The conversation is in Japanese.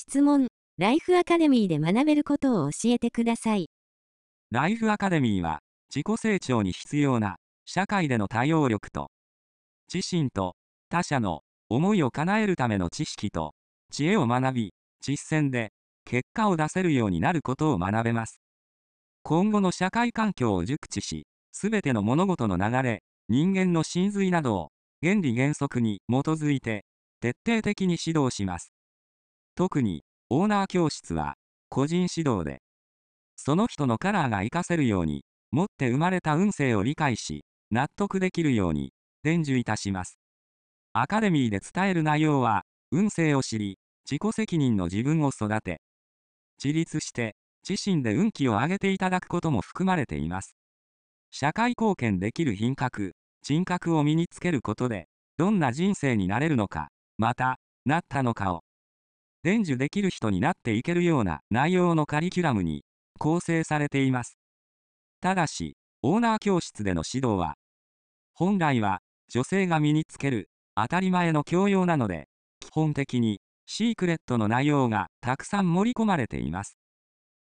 質問、ライフアカデミーで学べることを教えてください。ライフアカデミーは、自己成長に必要な、社会での対応力と、自身と他者の思いを叶えるための知識と、知恵を学び、実践で、結果を出せるようになることを学べます。今後の社会環境を熟知し、すべての物事の流れ、人間の真髄などを、原理原則に基づいて、徹底的に指導します。特に、オーナー教室は、個人指導で、その人のカラーが活かせるように、持って生まれた運勢を理解し、納得できるように、伝授いたします。アカデミーで伝える内容は、運勢を知り、自己責任の自分を育て、自立して、自身で運気を上げていただくことも含まれています。社会貢献できる品格、人格を身につけることで、どんな人生になれるのか、また、なったのかを、伝授できる人になっていけるような内容のカリキュラムに構成されています。ただし、オーナー教室での指導は、本来は女性が身につける当たり前の教養なので、基本的にシークレットの内容がたくさん盛り込まれています。